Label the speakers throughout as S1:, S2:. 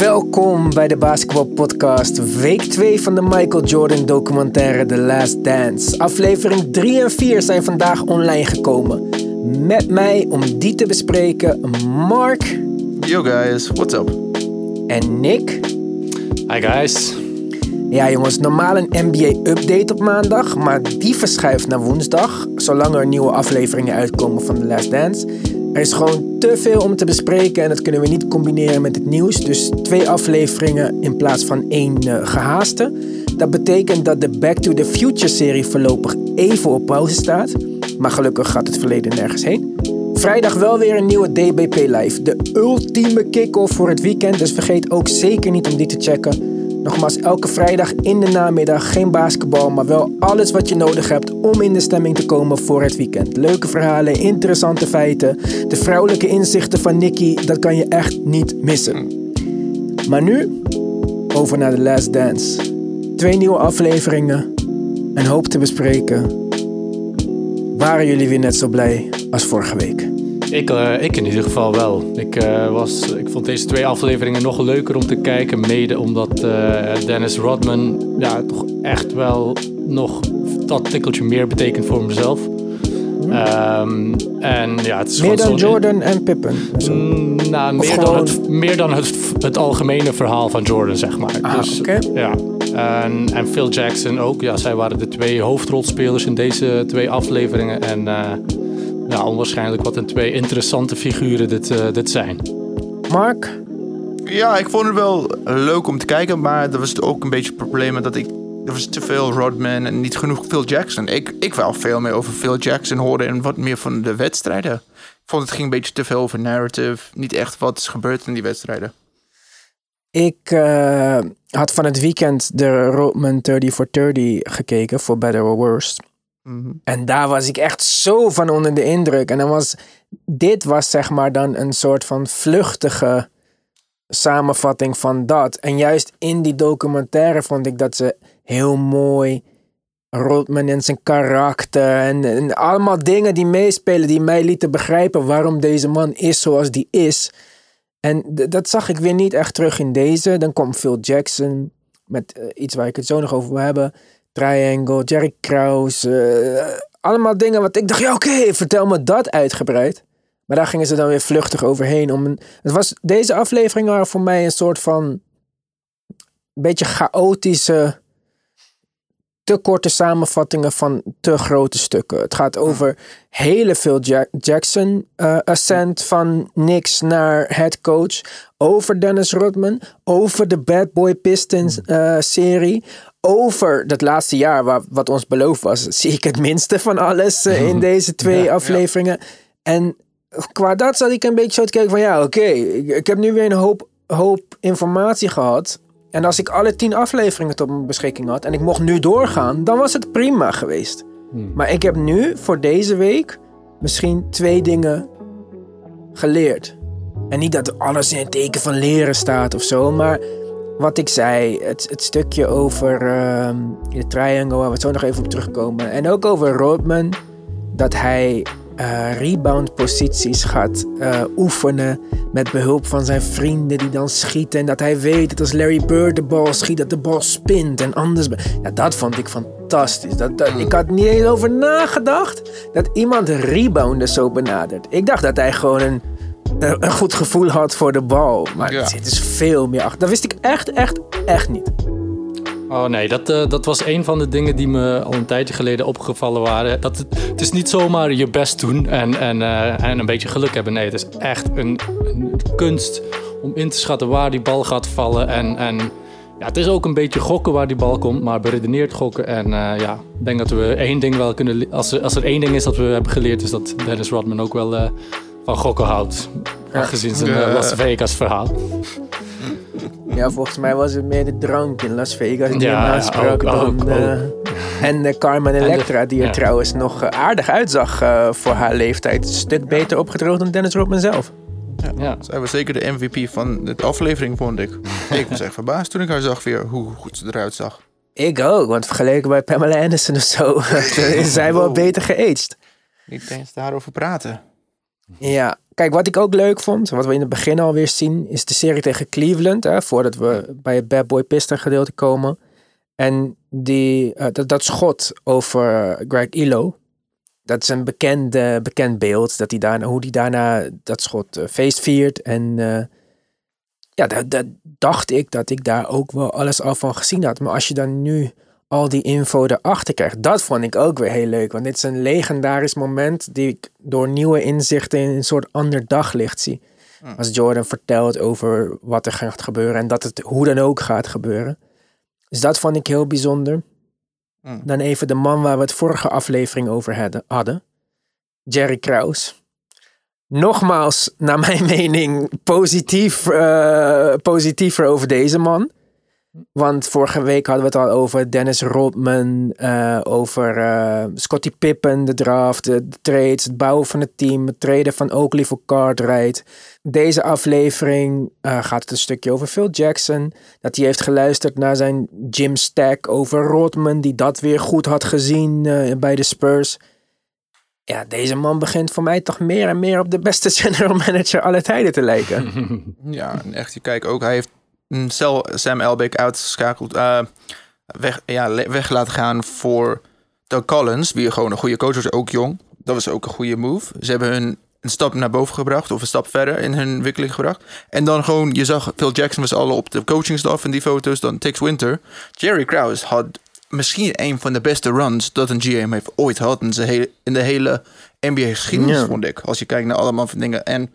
S1: Welkom bij de Basketball Podcast, week 2 van de Michael Jordan documentaire The Last Dance. Aflevering 3 en 4 zijn vandaag online gekomen. Met mij om die te bespreken, Mark.
S2: Yo guys, what's up?
S1: En Nick.
S3: Hi guys.
S1: Ja jongens, normaal een NBA-update op maandag, maar die verschuift naar woensdag, zolang er nieuwe afleveringen uitkomen van The Last Dance. Er is gewoon te veel om te bespreken en dat kunnen we niet combineren met het nieuws. Dus twee afleveringen in plaats van één uh, gehaaste. Dat betekent dat de Back to the Future serie voorlopig even op pauze staat. Maar gelukkig gaat het verleden nergens heen. Vrijdag wel weer een nieuwe DBP Live. De ultieme kick-off voor het weekend. Dus vergeet ook zeker niet om die te checken. Nogmaals, elke vrijdag in de namiddag geen basketbal, maar wel alles wat je nodig hebt om in de stemming te komen voor het weekend. Leuke verhalen, interessante feiten, de vrouwelijke inzichten van Nicky, dat kan je echt niet missen. Maar nu, over naar The Last Dance. Twee nieuwe afleveringen, een hoop te bespreken. Waren jullie weer net zo blij als vorige week?
S3: Ik, uh, ik in ieder geval wel. Ik, uh, was, ik vond deze twee afleveringen nog leuker om te kijken. Mede omdat uh, Dennis Rodman ja, toch echt wel nog dat tikkeltje meer betekent voor mezelf. Um, en, ja, het is
S1: meer dan Jordan en Pippen?
S3: Mm, nou, meer, gewoon... dan het, meer dan het, het algemene verhaal van Jordan, zeg maar.
S1: Ah, dus, okay.
S3: ja. En, en Phil Jackson ook. Ja, zij waren de twee hoofdrolspelers in deze twee afleveringen. En ja, onwaarschijnlijk wat een twee interessante figuren dit, uh, dit zijn.
S1: Mark?
S2: Ja, ik vond het wel leuk om te kijken, maar er was ook een beetje het probleem dat ik. Er was te veel Rodman en niet genoeg Phil Jackson. Ik, ik wil veel meer over Phil Jackson horen en wat meer van de wedstrijden. Ik vond het ging een beetje te veel over narrative. Niet echt wat is gebeurd in die wedstrijden.
S1: Ik uh, had van het weekend de Rodman 30 for 30 gekeken voor Better or Mhm. En daar was ik echt zo van onder de indruk. En dan was dit was zeg maar dan een soort van vluchtige samenvatting van dat. En juist in die documentaire vond ik dat ze heel mooi Rodman en zijn karakter en, allemaal dingen die meespelen die mij lieten begrijpen waarom deze man is zoals die is. En dat zag ik weer niet echt terug in deze. Dan komt Phil Jackson met uh, iets waar ik het zo nog over wil hebben. Triangle, Jerry Krause. Uh, allemaal dingen wat ik dacht, ja oké, vertel me dat uitgebreid. Maar daar gingen ze dan weer vluchtig overheen. Om een, het was, deze aflevering waren voor mij een soort van... Een beetje chaotische... Te korte samenvattingen van te grote stukken. Het gaat over hele veel Jack Jackson uh, ascent van niks naar head coach. Over Dennis Rodman. Over de Bad Boy Pistons uh, serie over dat laatste jaar, waar, wat ons beloofd was, zie ik het minste van alles uh, in deze twee ja, afleveringen. Ja. En qua dat zat ik een beetje zo te kijken van ja, oké, okay, ik, ik, heb nu weer een hoop, hoop informatie gehad. En als ik alle tien afleveringen tot mijn beschikking had en ik mocht nu doorgaan, dan was het prima geweest. Hmm. Maar ik heb nu voor deze week misschien twee dingen geleerd. En niet dat alles in het teken van leren staat of zo, maar wat ik zei, het, het stukje over uh, de triangle, waar we zo nog even op terugkomen. En ook over Rodman, dat hij uh, rebound posities gaat uh, oefenen met behulp van zijn vrienden die dan schieten. En dat hij weet dat als Larry Bird de bal schiet, dat de bal spint en anders. Ja, dat vond ik fantastisch. Dat, dat, ik had niet eens over nagedacht dat iemand rebounden zo benadert. Ik dacht dat hij gewoon een een goed gevoel had voor de bal. Maar ja. er zit dus veel meer achter. Dat wist ik echt, echt, echt niet.
S3: Oh nee, dat, uh, dat was een van de dingen die me al een tijdje geleden opgevallen waren. Dat het, het is niet zomaar je best doen en, en, uh, en een beetje geluk hebben. Nee, het is echt een, een, kunst om in te schatten waar die bal gaat vallen. En, en ja, het is ook een beetje gokken waar die bal komt, maar beredeneerd gokken. En uh, ja, ik denk dat we één ding wel kunnen... Als er, als er één ding is dat we hebben geleerd, is dat Dennis Rodman ook wel van gokken houdt. Gezien zijn Las Vegas verhaal.
S1: Ja, volgens mij was het meer de drank in Las Vegas die ja, hem aansprak ja, dan... Uh, en de Carmen Electra, die er ja. trouwens nog aardig uitzag uh, voor haar leeftijd. Een stuk beter opgedroogd dan Dennis Rodman zelf.
S2: Ja, ja. Zij was zeker de MVP van de aflevering, vond ik. ik was echt verbaasd toen ik haar zag weer, hoe goed ze eruit zag.
S1: Ik ook, want vergeleken bij Pamela Anderson of zo, is zij wel beter geaged.
S2: Niet eens daarover praten.
S1: Ja, kijk, wat ik ook leuk vond, wat we in het begin alweer zien, is de serie tegen Cleveland. Hè, voordat we bij het Bad Boy Piston gedeelte komen. En die, uh, dat, dat schot over Greg Ilo. Dat is een bekende, bekend beeld. Dat hij daarna, hoe hij daarna dat schot uh, feest viert. En uh, ja, dat, dat dacht ik dat ik daar ook wel alles al van gezien had. Maar als je dan nu al die info erachter krijgt. Dat vond ik ook weer heel leuk. Want dit is een legendarisch moment die ik door nieuwe inzichten in een soort ander daglicht zie. Hmm. Als Jordan vertelt over wat er gaat gebeuren en dat het hoe dan ook gaat gebeuren. Dus dat vond ik heel bijzonder. Hmm. Dan even de man waar we het vorige aflevering over hadden. Jerry Krause. Nogmaals, naar mijn mening, positief, uh, positiever over deze man. Want vorige week hadden we het al over Dennis Rodman, uh, over uh, Scottie Pippen, de draft, de, trades, het bouwen van het team, het treden van Oakley voor Cartwright. Deze aflevering uh, gaat het een stukje over Phil Jackson. Dat hij heeft geluisterd naar zijn Jim Stack over Rodman, die dat weer goed had gezien bij de Spurs. Ja, deze man begint voor mij toch meer en meer op de beste general manager aller tijden te lijken.
S2: Ja, en echt, je kijkt ook, hij heeft Cel Sam Elbeck uitgeschakeld, uh, weg, ja, weg laten gaan voor Doug Collins, wie gewoon een goede coach was, ook jong. Dat was ook een goede move. Ze hebben hun een stap naar boven gebracht of een stap verder in hun ontwikkeling gebracht. En dan gewoon, je zag, Phil Jackson was al op de coachingstaf in die foto's, dan Tex Winter. Jerry Krause had misschien een van de beste runs dat een GM heeft ooit gehad in, hele, in de hele NBA-geschiedenis, vond ik. Als je kijkt naar allemaal van dingen. En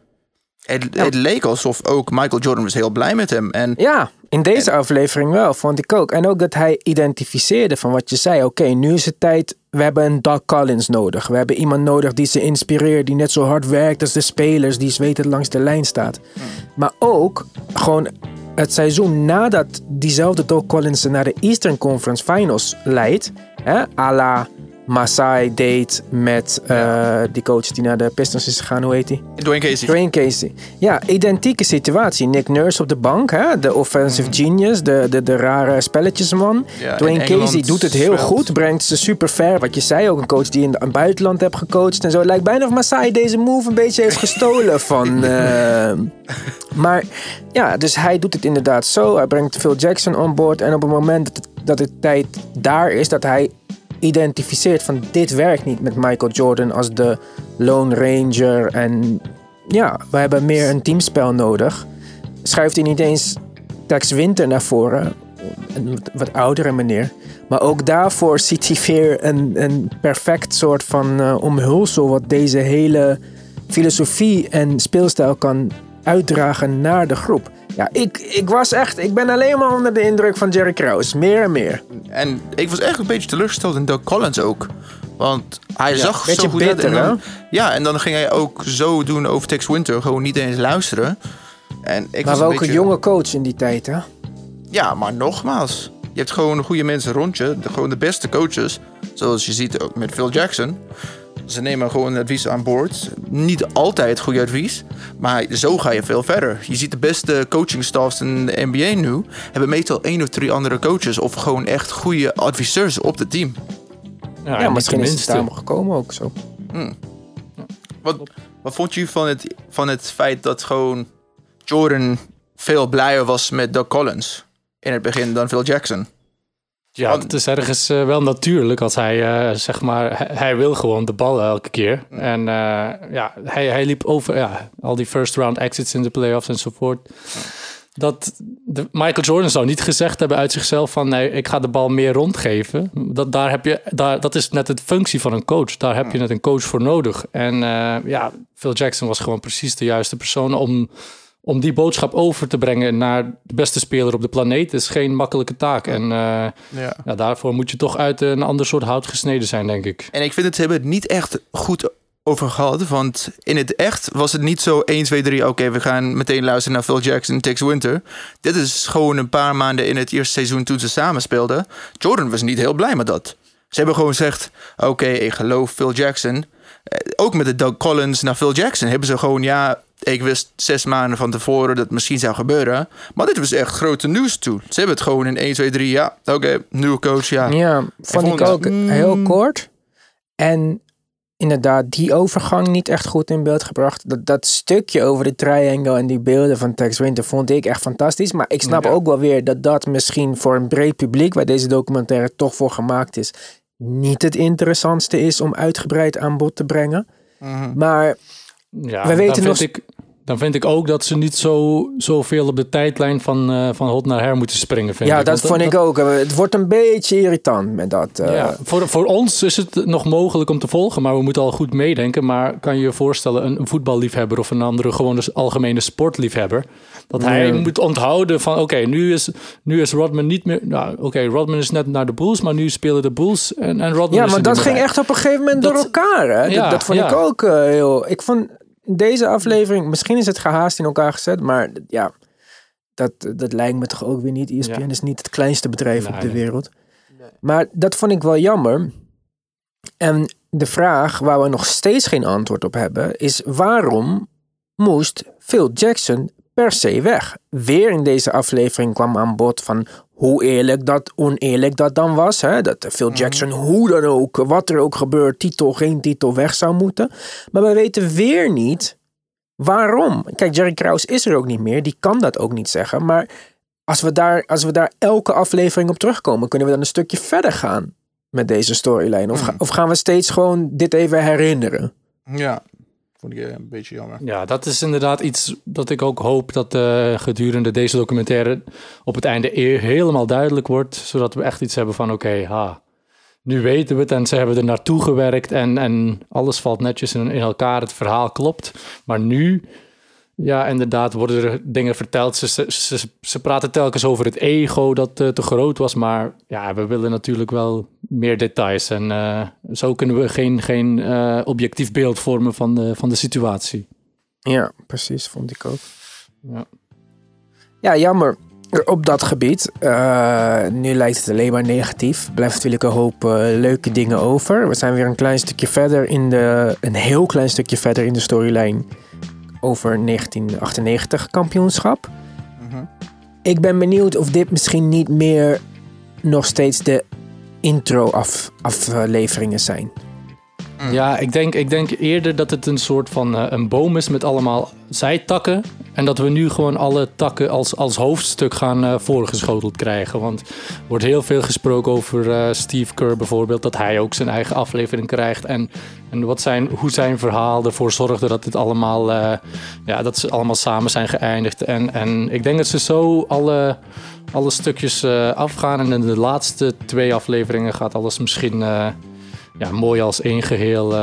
S2: het, het, leek alsof ook Michael Jordan was heel blij met hem. En,
S1: ja, in deze aflevering wel, vond ik ook. En ook dat hij identificeerde van wat je zei. Oké, nu is het tijd, we hebben een Doug Collins nodig. We hebben iemand nodig die ze inspireert, die net zo hard werkt als de spelers, die zwetend langs de lijn staat. Hmm. Maar ook gewoon het seizoen nadat diezelfde Doug Collins naar de Eastern Conference Finals leidt, hè, à la Masai deed met uh, die coach die naar de Pistons is gegaan. Hoe heet hij?
S2: Dwayne Casey.
S1: Dwayne Casey. Ja, identieke situatie. Nick Nurse op de bank, hè? de offensive mm. genius, de, de, de rare spelletjesman. Ja, Dwayne Casey doet het heel goed, brengt ze super ver. Wat je zei, ook een coach die in het buitenland hebt gecoacht en zo. Het lijkt bijna of Masai deze move een beetje heeft gestolen van... Uh, maar ja, dus hij doet het inderdaad zo. Hij brengt Phil Jackson on board. En op het moment dat het, dat het tijd daar is, dat hij identificeert van dit werkt niet met Michael Jordan als de Lone Ranger. En ja, we hebben meer een teamspel nodig. Schuift hij niet eens Tex Winter naar voren. Een wat oudere meneer. Maar ook daarvoor ziet hij weer een, een perfect soort van uh, omhulsel. Wat deze hele filosofie en speelstijl kan uitdragen naar de groep. Ja, ik, ik was echt, ik ben alleen maar onder de indruk van Jerry Krause. Meer en meer.
S2: En ik was echt een beetje teleurgesteld in Doug Collins ook. Want hij zag zo goed
S1: bitter,
S2: uit. ja, en dan ging hij ook zo doen over Tex Winter. Gewoon niet eens luisteren. En ik
S1: maar
S2: was
S1: ook een, jonge coach in die tijd, hè?
S2: Ja, maar nogmaals. Je hebt gewoon goede mensen rond je. De, gewoon de beste coaches. Zoals je ziet ook met Phil Jackson. Ze nemen gewoon advies aan boord. Niet altijd goed advies, maar zo ga je veel verder. Je ziet de beste coachingstaffs in de NBA nu... hebben meestal één of drie andere coaches... of gewoon echt goede adviseurs op het team.
S1: Ja, ja misschien is het daarom gekomen ook zo.
S2: Hmm. Wat, wat vond je van het, van het feit dat gewoon Jordan veel blijer was met Doug Collins in het begin dan Phil Jackson?
S3: Ja, het is ergens uh, wel natuurlijk als hij, uh, zeg maar, hij, wil gewoon de bal elke keer. En uh, ja, hij, hij liep over ja, al die first round exits in de playoffs enzovoort. Dat de, Michael Jordan zou niet gezegd hebben uit zichzelf van nee, ik ga de bal meer rondgeven. Dat, daar heb je, daar, dat is net de functie van een coach. Daar heb je net een coach voor nodig. En ja, Phil Jackson was gewoon precies de juiste persoon om om die boodschap over te brengen naar de beste speler op de planeet is geen makkelijke taak. En uh, ja. ja. daarvoor moet je toch uit een ander soort hout gesneden zijn, denk ik.
S2: En ik vind het, ze hebben het niet echt goed over gehad. Want in het echt was het niet zo 1, 2, 3... oké, we gaan meteen luisteren naar Phil Jackson, Tex Winter. Dit is gewoon een paar maanden in het eerste seizoen toen ze samen speelden. Jordan was niet heel blij met dat. Ze hebben gewoon gezegd, oké, ik geloof Phil Jackson. Eh, ook met de Doug Collins naar Phil Jackson hebben ze gewoon... ja, ik wist zes maanden van tevoren dat het misschien zou gebeuren. Maar dit was echt grote nieuws toe. Ze hebben het gewoon in 1, 2, 3. Ja, oké, nieuwe coach, ja.
S1: Ja, vond ik ook heel kort. En inderdaad die overgang niet echt goed in beeld gebracht. Dat, dat stukje over de triangle en die beelden van Tex Winter vond ik echt fantastisch. Maar ik snap ook wel weer dat dat misschien voor een breed publiek, waar deze documentaire toch voor gemaakt is, niet het interessantste is om uitgebreid aan bod te brengen. Mhm. Maar
S3: ja, we weten nog. Ik, dan vind ik ook dat ze niet zo zoveel op de tijdlijn van, uh, van hot naar her moeten springen. Vind
S1: ja,
S3: ik.
S1: dat vond ik ook. Het wordt een beetje irritant met dat. Uh... Ja,
S3: voor, voor ons is het nog mogelijk om te volgen, maar we moeten al goed meedenken. Maar kan je je voorstellen, een voetballiefhebber of een andere gewoon algemene sportliefhebber, dat hij moet onthouden van oké, nu, is, nu is Rodman niet meer. Nou, oké, Rodman is net naar de Bulls, maar nu spelen de Bulls en, en Rodman.
S1: Ja, maar dat ging echt op een gegeven moment door elkaar. Hè? Ja, dat, dat vond ik ook uh, heel. Ik vond deze aflevering, misschien is het gehaast in elkaar gezet, maar ja, dat, dat lijkt me toch ook weer niet. ESPN is niet het kleinste bedrijf op de wereld. Nee. Maar dat vond ik wel jammer. En de vraag waar we nog steeds geen antwoord op hebben, is waarom moest Phil Jackson per se weg? Weer in deze aflevering kwam aan bod van hoe eerlijk dat, oneerlijk dat dan was. Hè? Dat Phil mhm. Jackson, hoe dan ook, wat er ook gebeurt, titel, geen titel, weg zou moeten. Maar we weten weer niet waarom. Kijk, Jerry Krause is er ook niet meer, die kan dat ook niet zeggen. Maar als we daar, als we daar elke aflevering op terugkomen, kunnen we dan een stukje verder gaan met deze storyline? Of, mhm. of gaan we steeds gewoon dit even herinneren?
S2: Ja, ik een beetje jammer.
S3: Ja, dat is inderdaad iets dat ik ook hoop dat uh, gedurende deze documentaire op het einde helemaal duidelijk wordt. Zodat we echt iets hebben van oké, ha, nu weten we het en ze hebben er naartoe gewerkt en, en alles valt netjes in elkaar. Het verhaal klopt. Maar nu ja, inderdaad worden er dingen verteld. Ze, ze, ze, praten telkens over het ego dat uh, te groot was. Maar ja, we willen natuurlijk wel meer details. En uh, zo kunnen we geen, geen uh, objectief beeld vormen van de, van de situatie.
S1: Ja, precies, vond ik ook. Ja, ja jammer op dat gebied. nu lijkt het alleen maar negatief. Blijft natuurlijk een hoop leuke dingen over. We zijn weer een klein stukje verder in de. Een heel klein stukje verder in de storyline over 1998 kampioenschap. Mhm. Ik ben benieuwd of dit misschien niet meer nog steeds de intro-afleveringen zijn.
S3: Mm. Ja, ik denk, ik denk eerder dat het een soort van uh, een boom is met allemaal zijtakken. En dat we nu gewoon alle takken als, als hoofdstuk gaan uh, voorgeschoteld krijgen. Want er wordt heel veel gesproken over uh, Steve Kerr bijvoorbeeld. Dat hij ook zijn eigen aflevering krijgt. En, en wat zijn, hoe zijn verhaal ervoor zorgde dat, dit allemaal, ja, dat ze allemaal samen zijn geëindigd. En, en ik denk dat ze zo alle, alle stukjes afgaan. En in de laatste twee afleveringen gaat alles misschien ja, mooi als één geheel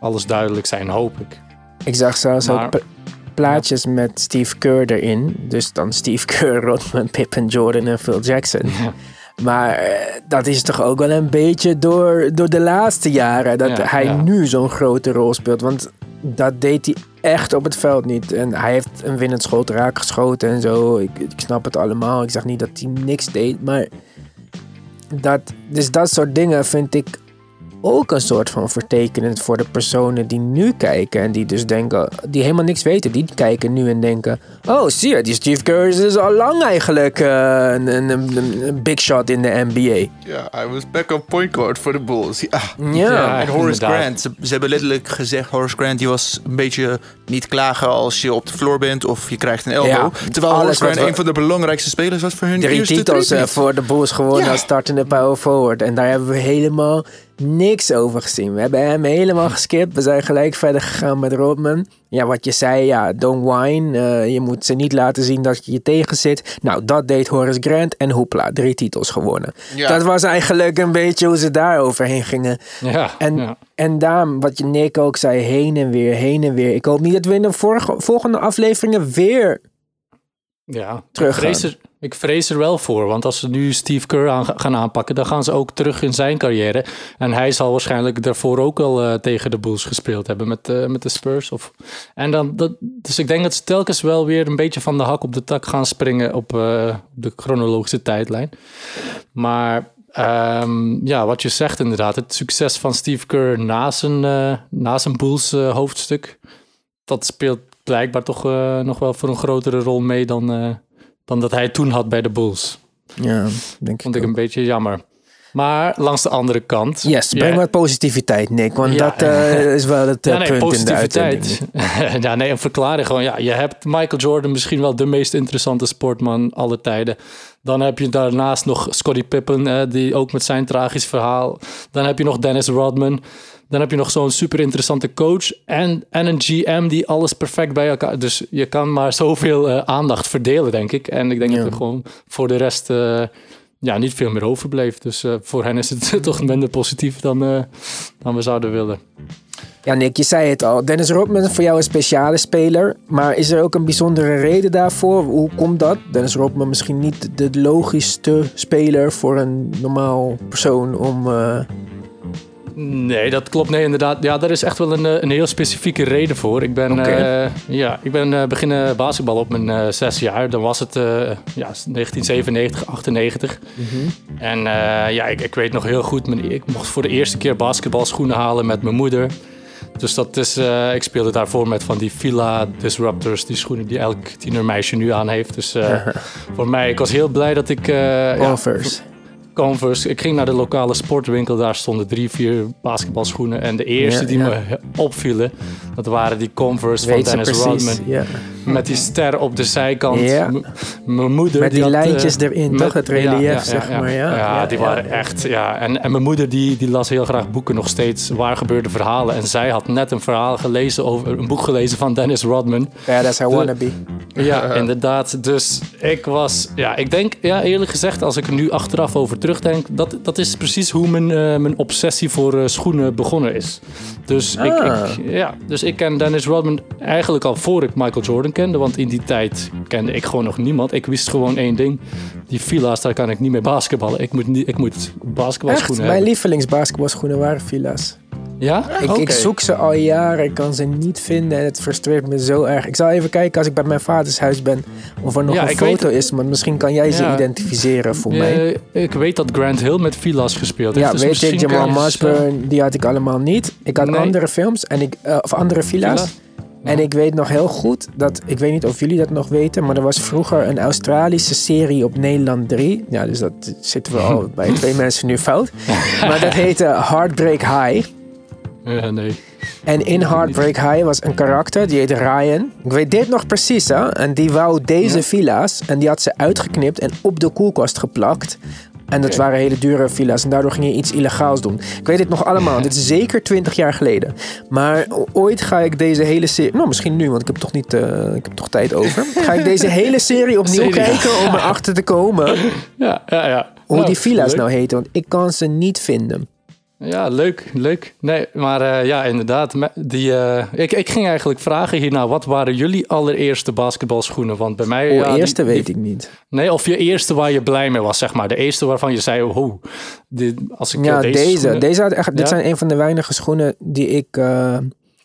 S3: alles duidelijk zijn, hoop ik.
S1: Ik zag zelfs ook plaatjes met Steve Kerr erin. Dus dan Steve Kerr, Rodman, Pippen, Jordan en Phil Jackson. Maar uh, dat is toch ook wel een beetje door, door de laatste jaren dat hij nu zo'n grote rol speelt. Want dat deed hij echt op het veld niet. En hij heeft een winnend schot raak geschoten en zo. Ik, ik snap het allemaal. Ik zeg niet dat hij niks deed, maar dat, dus dat soort dingen vind ik ook een soort van vertekenend voor de personen die nu kijken. En die dus denken, die helemaal niks weten. Die kijken nu en denken: Oh, zie je, die Steve Kerr is al lang eigenlijk uh, een, een, een, big shot in de NBA.
S2: Ja, hij was backup point guard voor de Bulls. Ja. ja. En Horace Grant. Ze, ze, hebben letterlijk gezegd: Horace Grant, die was een beetje niet klagen als je op de floor bent of je krijgt een elbow. Terwijl Horace Grant een van de belangrijkste spelers was voor hun
S1: drie
S2: eerste
S1: titels uh, voor de Bulls gewonnen als startende power forward. En daar hebben we helemaal niks over gezien. We hebben hem helemaal geskipt. We zijn gelijk verder gegaan met Rodman. Ja, wat je zei, ja, don't whine. Uh, je moet ze niet laten zien dat je je tegen zit. Nou, dat deed Horace Grant en hoepla, drie titels gewonnen. Dat was eigenlijk een beetje hoe ze daar overheen gingen.
S3: Ja,
S1: en, ja. en daarom, wat je Nick ook zei, heen en weer, heen en weer. Ik hoop niet dat we in de volgende afleveringen weer
S3: ja,
S1: terug
S3: ik vrees er wel voor, want als ze nu Steve Kerr aan, gaan aanpakken, dan gaan ze ook terug in zijn carrière. En hij zal waarschijnlijk daarvoor ook al uh, tegen de Bulls gespeeld hebben met, uh, met de Spurs. Of, en dan, dat, dus ik denk dat ze telkens wel weer een beetje van de hak op de tak gaan springen op uh, de chronologische tijdlijn. Maar um, ja, wat je zegt inderdaad, het succes van Steve Kerr na zijn, na zijn Bulls hoofdstuk, dat speelt blijkbaar toch nog wel voor een grotere rol mee dan dan dat hij toen had bij de Bulls.
S1: Ja, denk
S3: Vond ik, een beetje jammer. Maar langs de andere kant.
S1: Yes, breng wat positiviteit, Nick. Want dat uh, is wel het ja, nee, punt positiviteit. in
S3: de ja, nee, een verklaring gewoon. Ja, je hebt Michael Jordan, misschien wel de meest interessante sportman aller tijden. Dan heb je daarnaast nog Scottie Pippen, uh, die ook met zijn tragisch verhaal. Dan heb je nog Dennis Rodman. Dan heb je nog zo'n super interessante coach en, en een GM die alles perfect bij elkaar. Dus je kan maar zoveel uh, aandacht verdelen, denk ik. En ik denk dat er gewoon voor de rest uh, ja, niet veel meer overbleef. Dus uh, voor hen is het toch minder positief dan, dan we zouden willen.
S1: Ja, Nick, je zei het al. Dennis Rodman is voor jou een speciale speler. Maar is er ook een bijzondere reden daarvoor? Hoe komt dat? Dennis Rodman misschien niet de logischste speler voor een normaal persoon om
S3: Nee, dat klopt. Nee, inderdaad. Ja, daar is echt wel een, eh, een heel specifieke reden voor. Ik ben, okay. uh, ja, ik ben uh, beginnen basketbal op mijn uh, zes jaar. Dan was het ja, 1997, 98. Mm -hmm. En ja, ik, ik, weet nog heel goed. Ik mocht voor de eerste keer basketbalschoenen halen met mijn moeder. Dus dat is, ik speelde daarvoor met van die Fila Disruptors, die schoenen die elk tienermeisje nu aan heeft. Dus voor mij, ik was heel blij dat ik.
S1: Converse.
S3: Ja, Converse. Ik ging naar de lokale sportwinkel. Daar stonden drie, vier basketbalschoenen. En de eerste die me opvielen, dat waren die Converse van Dennis Rodman. Met die ster op de zijkant. Mijn moeder.
S1: Met die, lijntjes eh, erin, toch? Het relief, zeg maar. Ja,
S3: ja, die waren echt. Ja. En, en mijn moeder die, die las heel graag boeken nog steeds. Waar gebeurde verhalen. En zij had net een verhaal gelezen over een boek gelezen van Dennis Rodman.
S1: Ja, dat is haar wannabe.
S3: Ja, inderdaad. Dus ik was. Ja, ik denk, ja, eerlijk gezegd, als ik er nu achteraf over terugdenk, dat, dat is precies hoe mijn, uh, mijn obsessie voor uh, schoenen begonnen is. Dus, ik,
S1: ah.
S3: ik, ja, dus ik ken Dennis Rodman eigenlijk al voor ik Michael Jordan kende. Want in die tijd kende ik gewoon nog niemand. Ik wist gewoon één ding. Die fila's, daar kan ik niet mee basketballen. Ik moet, niet, ik moet basketbalschoenen
S1: Mijn lievelingsbasketbalschoenen waren fila's.
S3: Ja?
S1: Ik, ik, zoek ze al jaren, ik kan ze niet vinden en het frustreert me zo erg. Ik zal even kijken als ik bij mijn vaders huis ben of er nog een foto is, maar misschien kan jij ze identificeren voor mij.
S3: Ik weet dat Grant Hill met Vilas gespeeld
S1: heeft. Ja, dus weet ik, Jamal Mashburn, die had ik allemaal niet. Ik had andere films en ik, uh, of andere Villa's. En ik weet nog heel goed dat, ik weet niet of jullie dat nog weten, maar er was vroeger een Australische serie op Nederland 3. Ja, dus dat zitten we al bij twee mensen nu fout. Maar dat heette Heartbreak High.
S3: Ja, nee.
S1: En in Heartbreak High was een karakter, die heette Ryan. Ik weet dit nog precies, hè. En die wou deze villa's en die had ze uitgeknipt en op de koelkast geplakt. En dat waren hele dure villa's. En daardoor ging je iets illegaals doen. Ik weet dit nog allemaal. dit is zeker twintig jaar geleden. Maar ooit ga ik deze hele serie... Nou, misschien nu, want ik heb toch, niet, uh, ik heb toch tijd over. Ga ik deze hele serie opnieuw kijken om erachter te komen...
S3: Ja, ja, ja.
S1: Hoe die nou, villa's nou heten. Want ik kan ze niet vinden.
S3: Ja, leuk, leuk. Nee, maar uh, ja, inderdaad. Die, uh, ik, ik ging eigenlijk vragen hierna, wat waren jullie allereerste basketbalschoenen? Want bij mij...
S1: Oh,
S3: ja,
S1: eerste weet ik niet.
S3: Nee, of je eerste waar je blij mee was, zeg maar. De eerste waarvan je zei, oh, dit, als ik
S1: ja,
S3: deze...
S1: deze,
S3: schoenen...
S1: deze had echt, dit zijn een van de weinige schoenen die ik uh,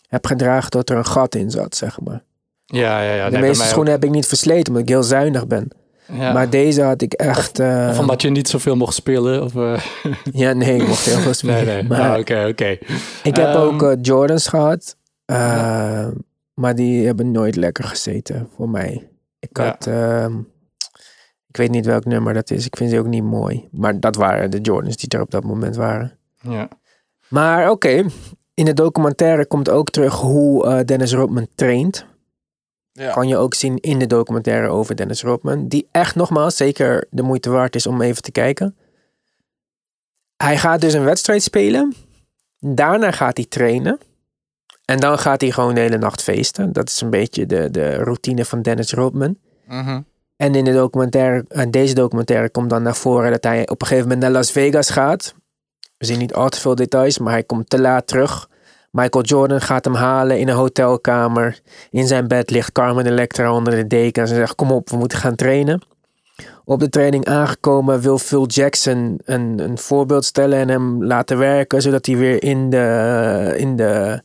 S1: heb gedragen tot er een gat in zat, zeg maar.
S3: Ja, ja, ja.
S1: De
S3: nee,
S1: meeste schoenen ook. heb ik niet versleten, omdat ik heel zuinig ben. Ja. Maar deze had ik echt...
S3: Uh... Of omdat je niet zoveel mocht spelen? Of, uh...
S1: ja, nee, ik mocht heel veel spelen.
S3: nee, nee. Ah, oké, oké. Okay,
S1: Ik heb um... ook uh, Jordans gehad. Ja. Maar die hebben nooit lekker gezeten voor mij. Ik had... Ja. Ehm, ik weet niet welk nummer dat is. Ik vind ze ook niet mooi. Maar dat waren de Jordans die er op dat moment waren.
S3: Ja.
S1: Maar oké. Okay. In de documentaire komt ook terug hoe Dennis Rodman traint. Ja. Kan je ook zien in de documentaire over Dennis Rodman. Die echt nogmaals zeker de moeite waard is om even te kijken. Hij gaat dus een wedstrijd spelen. Daarna gaat hij trainen. En dan gaat hij gewoon de hele nacht feesten. Dat is een beetje de, de routine van Dennis Rodman.
S2: Mm
S1: En in de documentaire, en deze documentaire komt dan naar voren dat hij op een gegeven moment naar Las Vegas gaat. We zien niet al te veel details, maar hij komt te laat terug. Michael Jordan gaat hem halen in een hotelkamer. In zijn bed ligt Carmen Electra onder de deken. En ze zegt: Kom op, we moeten gaan trainen. Op de training aangekomen wil Phil Jackson een, een voorbeeld stellen en hem laten werken, zodat hij weer in de, in de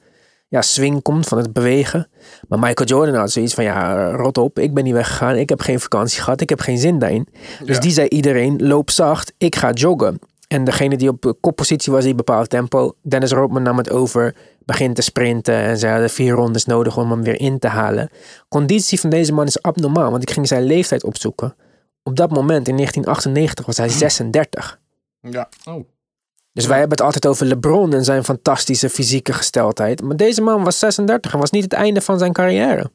S1: ja, swing komt van het bewegen. Maar Michael Jordan had zoiets van: Ja, rot op, ik ben niet weggegaan. Ik heb geen vakantie gehad, ik heb geen zin daarin. Dus die zei iedereen: Loop zacht, ik ga joggen. En degene die op koppositie was, die bepaald tempo. Dennis Rodman nam het over, begint te sprinten. En ze hadden vier rondes nodig om hem weer in te halen. Conditie van deze man is abnormaal, want ik ging zijn leeftijd opzoeken. Op dat moment, in 1998, was hij 36.
S2: Ja.
S3: Oh.
S1: Dus wij hebben het altijd over LeBron en zijn fantastische fysieke gesteldheid. Maar deze man was 36 en was niet het einde van zijn carrière.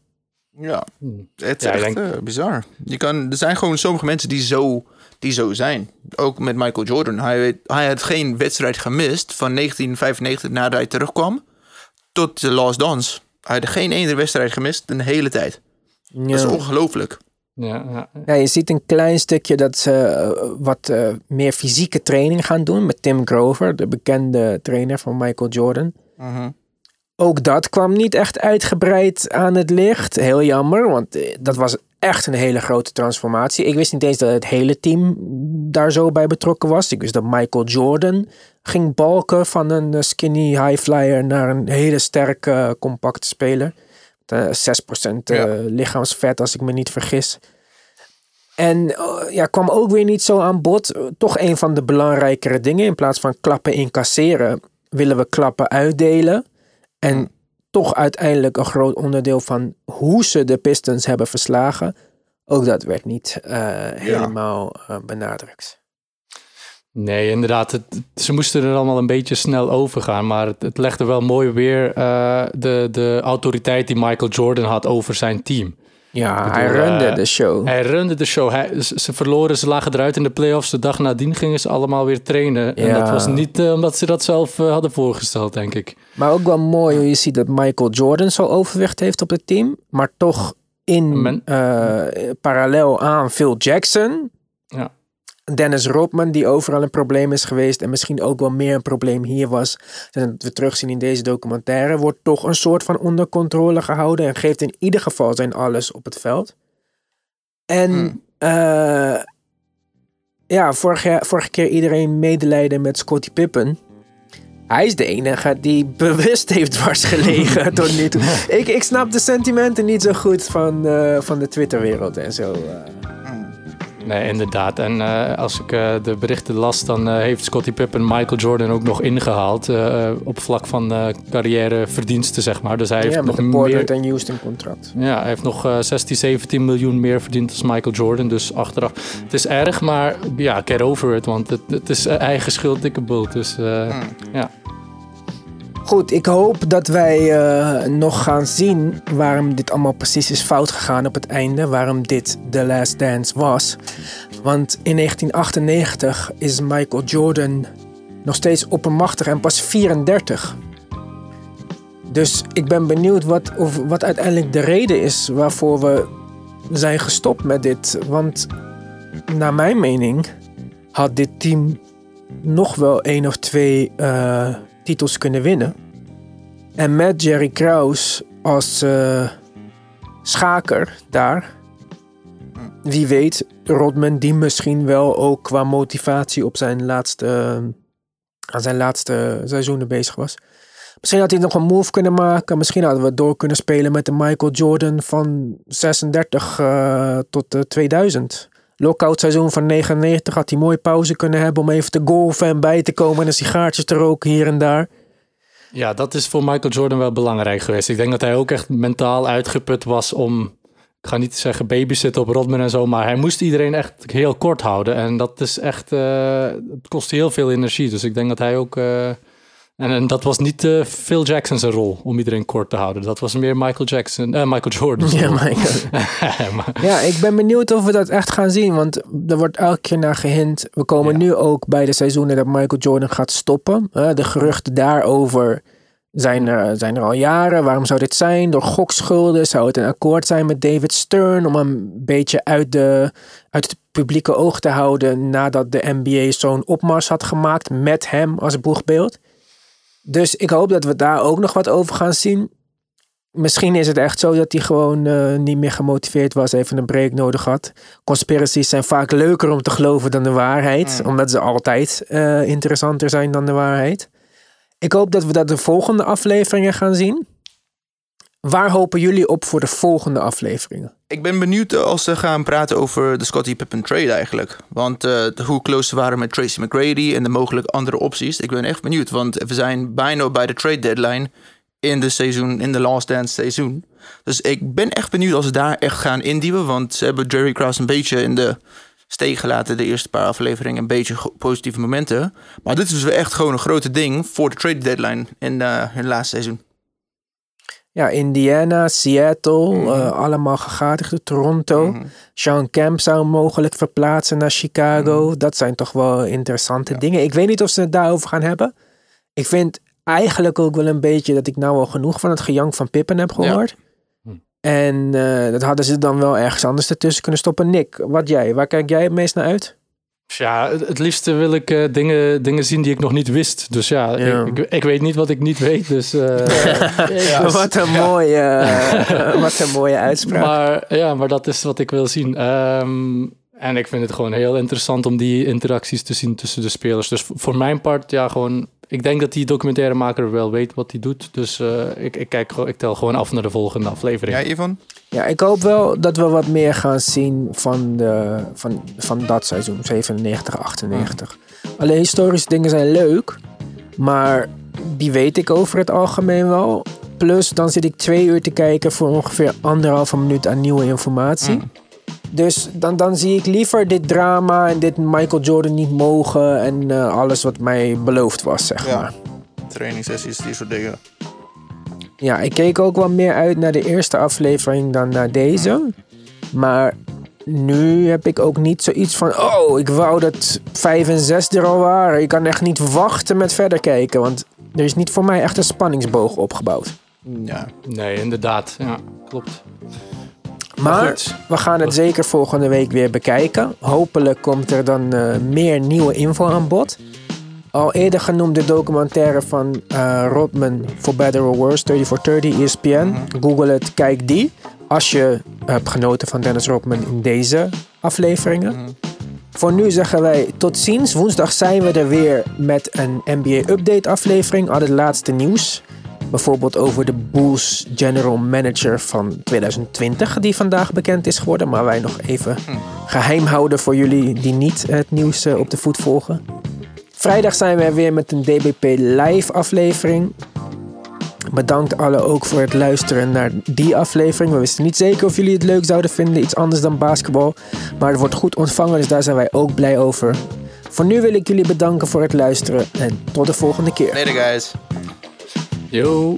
S2: Ja,
S3: Hmm.
S2: het is
S3: Ja,
S2: echt
S3: denk-
S2: eh, bizar. Je kan, er zijn gewoon sommige mensen die zo, die zo zijn. Ook met Michael Jordan. Hij, hij had geen wedstrijd gemist van 1995 nadat hij terugkwam tot de Last Dance. Hij had geen ene wedstrijd gemist de hele tijd. Dat is ongelooflijk.
S3: Ja, ja.
S1: Ja, je ziet een klein stukje dat ze eh, wat eh, meer fysieke training gaan doen met Tim Grover, de bekende trainer van Michael Jordan.
S2: Mhm.
S1: Ook dat kwam niet echt uitgebreid aan het licht. Heel jammer, want eh, dat was echt een hele grote transformatie. Ik wist niet eens dat het hele team daar zo bij betrokken was. Ik wist dat Michael Jordan ging balken van een eh, skinny high flyer naar een hele sterke, compacte speler. Eh, 6% eh,
S2: Ja.
S1: lichaamsvet, als ik me niet vergis. En eh, ja, kwam ook weer niet zo aan bod. Eh, Toch een van de belangrijkere dingen. In plaats van klappen incasseren, willen we klappen uitdelen. En toch uiteindelijk een groot onderdeel van hoe ze de Pistons hebben verslagen. Ook dat werd niet eh, helemaal eh, benadrukt.
S3: Nee, inderdaad. Het, ze moesten er allemaal een beetje snel over gaan. Maar het, het legde wel mooi weer eh, de, de autoriteit die Michael Jordan had over zijn team.
S1: Ja,
S3: bedoel,
S1: hij runde
S3: eh,
S1: de show.
S3: Hij runde de show. Hij, ze verloren, ze lagen eruit in de playoffs. De dag nadien gingen ze allemaal weer trainen. En dat was niet eh, omdat ze dat zelf eh, hadden voorgesteld, denk ik.
S1: Maar ook wel mooi hoe je ziet dat Michael Jordan zo overwicht heeft op het team. Maar toch in
S3: Men-
S1: parallel aan Phil Jackson. Dennis Rodman, die overal een probleem is geweest. En misschien ook wel meer een probleem hier was. En dat we terugzien in deze documentaire. Wordt toch een soort van onder controle gehouden. En geeft in ieder geval zijn alles op het veld. En
S2: Hmm.
S1: eh, ja, vorige, vorige keer iedereen medelijden met Scottie Pippen. Hij is de enige die bewust heeft dwars gelegen tot nu toe. Ik, ik snap de sentimenten niet zo goed van, eh, van de Twitterwereld en zo. eh.
S3: Nee, inderdaad. En eh, als ik eh, de berichten las, dan eh, heeft Scottie Pippen Michael Jordan ook nog ingehaald. eh, op vlak van eh carrièreverdiensten, zeg maar. Dus hij heeft
S1: ja, met
S3: nog
S1: een Portland
S3: meer...
S1: en Houston contract.
S3: Ja, hij heeft nog eh 16, 17 miljoen meer verdiend als Michael Jordan. Dus achteraf, het is erg, maar ja, get over it. Want het, het is eigen schuld, dikke bult. Dus eh, ja.
S1: Goed, ik hoop dat wij eh, nog gaan zien waarom dit allemaal precies is fout gegaan op het einde. Waarom dit The Last Dance was. Want in 1998 is Michael Jordan nog steeds oppermachtig en pas 34. Dus ik ben benieuwd wat, of, wat uiteindelijk de reden is waarvoor we zijn gestopt met dit. Want naar mijn mening had dit team nog wel één of twee eh, titels kunnen winnen. En met Jerry Krause als eh, schaker daar. Wie weet, Rodman die misschien wel ook qua motivatie op zijn laatste, aan zijn laatste seizoenen bezig was. Misschien had hij nog een move kunnen maken. Misschien hadden we door kunnen spelen met de Michael Jordan van 36 eh, tot eh, 2000. Lockout seizoen van 99 had hij mooi pauze kunnen hebben om even te golfen en bij te komen en een sigaartje te roken hier en daar.
S3: ja, dat is voor Michael Jordan wel belangrijk geweest. Ik denk dat hij ook echt mentaal uitgeput was om... Ik ga niet zeggen babysitten op Rodman en zo, maar hij moest iedereen echt heel kort houden. En dat is echt... eh, het kost heel veel energie. Dus ik denk dat hij ook... eh, en, en dat was niet eh, Phil Jackson's rol om iedereen kort te houden. Dat was meer Michael Jackson, eh, Michael Jordan.
S1: Ja, Michael. Ja, ik ben benieuwd of we dat echt gaan zien. Want er wordt elke keer naar gehint. We komen
S3: Ja.
S1: nu ook bij de seizoenen dat Michael Jordan gaat stoppen. De geruchten daarover zijn er, zijn er al jaren. Waarom zou dit zijn? Door gokschulden? Zou het een akkoord zijn met David Stern? Om hem een beetje uit, de, uit het publieke oog te houden. Nadat de NBA zo'n opmars had gemaakt met hem als boegbeeld. Dus ik hoop dat we daar ook nog wat over gaan zien. Misschien is het echt zo dat hij gewoon eh, niet meer gemotiveerd was, even een break nodig had. Conspiracies zijn vaak leuker om te geloven dan de waarheid, omdat ze altijd eh, interessanter zijn dan de waarheid. Ik hoop dat we dat de volgende afleveringen gaan zien. Waar hopen jullie op voor de volgende afleveringen?
S2: Ik ben benieuwd eh, als ze gaan praten over de Scottie Pippen trade eigenlijk. Want eh, hoe close ze waren met Tracy McGrady en de mogelijk andere opties. Ik ben echt benieuwd, want we zijn bijna bij de trade deadline in de seizoen, in de Last Dance seizoen. Dus ik ben echt benieuwd als ze daar echt gaan indiepen. Want ze hebben Jerry Krause een beetje in de steek gelaten de eerste paar afleveringen. Een beetje positieve momenten. Maar dit is dus echt gewoon een grote ding voor de trade deadline in, uh, het laatste seizoen.
S1: Ja, Indiana, Seattle, mm allemaal gegadigden. Toronto. Mm Sean Kemp zou mogelijk verplaatsen naar Chicago. Mhm. Dat zijn toch wel interessante dingen. Ik weet niet of ze het daarover gaan hebben. Ik vind eigenlijk ook wel een beetje dat ik nou al genoeg van het gejank van Pippen heb gehoord. Hm. En uh, dat hadden ze dan wel ergens anders ertussen kunnen stoppen. Nick, wat jij? Waar kijk jij het meest naar uit?
S3: Ja, het liefste wil ik uh, dingen, dingen zien die ik nog niet wist. Dus ja, Ik, ik, weet niet wat ik niet weet. Dus, uh,
S1: ja, wat, een mooie, wat een mooie uitspraak.
S3: Maar ja, maar dat is wat ik wil zien. Um, en ik vind het gewoon heel interessant om die interacties te zien tussen de spelers. Dus voor mijn part, ja, gewoon. Ik denk dat die documentairemaker wel weet wat hij doet. Dus uh, ik, ik, kijk, ik tel gewoon af naar de volgende aflevering.
S2: Ja, Ivan?
S1: Ja, ik hoop wel dat we wat meer gaan zien van, de, van, van dat seizoen, 97, 98. Alleen historische dingen zijn leuk, maar die weet ik over het algemeen wel. Plus, dan zit ik twee uur te kijken voor ongeveer anderhalve minuut aan nieuwe informatie. Mm. Dus dan, dan zie ik liever dit drama en dit Michael Jordan niet mogen en uh, alles wat mij beloofd was, zeg ja. maar.
S2: Trainingssessies, die soort dingen.
S1: Ja, ik keek ook wel meer uit naar de eerste aflevering dan naar deze. Maar nu heb ik ook niet zoiets van... Oh, ik wou dat 5 en 6 er al waren. Ik kan echt niet wachten met verder kijken. Want er is niet voor mij echt een spanningsboog opgebouwd.
S3: Ja, nee, inderdaad. Ja, klopt.
S1: Maar we gaan het zeker volgende week weer bekijken. Hopelijk komt er dan uh, meer nieuwe info aan bod. Al eerder genoemde documentaire van uh, Rodman For Better or Worse, 30 for 30, ESPN. Mhm. Google het, kijk die. Als je hebt genoten van Dennis Rodman in deze afleveringen. Mhm. Voor nu zeggen wij tot ziens. Woensdag zijn we er weer met een NBA Update aflevering. Al het laatste nieuws. Bijvoorbeeld over de Bulls General Manager van 2020, die vandaag bekend is geworden. Maar wij nog even hm. geheim houden voor jullie die niet het nieuws eh, op de voet volgen. Vrijdag zijn we weer met een DBP live aflevering. Bedankt alle ook voor het luisteren naar die aflevering. We wisten niet zeker of jullie het leuk zouden vinden, iets anders dan basketbal. Maar het wordt goed ontvangen, dus daar zijn wij ook blij over. Voor nu wil ik jullie bedanken voor het luisteren en tot de volgende keer.
S2: Later guys.
S3: Yo.